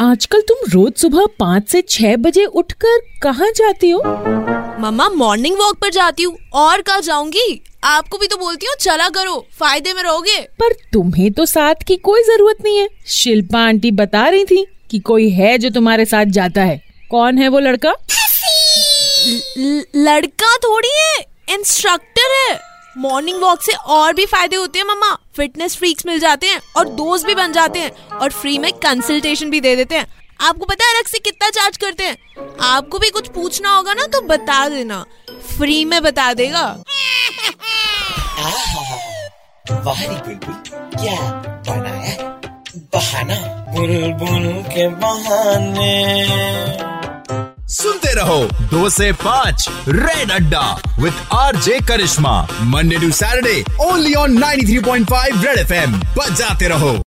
आजकल तुम रोज सुबह पाँच से छह बजे उठकर कहाँ जाती हो? मम्मा मॉर्निंग वॉक पर जाती हूँ और कहा जाऊँगी। आपको भी तो बोलती हूँ चला करो फ़ायदे में रहोगे। पर तुम्हें तो साथ की कोई ज़रूरत नहीं है। शिल्पा आंटी बता रही थी कि कोई है जो तुम्हारे साथ जाता है। कौन है वो लड़का? ल- लड़का थोड़ी है इंस्ट्रक्टर है। मॉर्निंग वॉक से और भी फ़ायदे होते हैं, मम्मा। फिटनेस फ्रीक्स मिल जाते हैं और दोस्त भी बन जाते हैं और फ्री में कंसल्टेशन भी दे देते हैं। आपको पता है अलग से कितना चार्ज करते हैं? आपको भी कुछ पूछना होगा ना तो बता देना। फ्री में बता देगा। क्या बहाना। बुलबुल के बहाने। रहो। दो से पाँच red Adda with R J Karishma Monday to Saturday only on 93.5 red F FM बजाते रहो।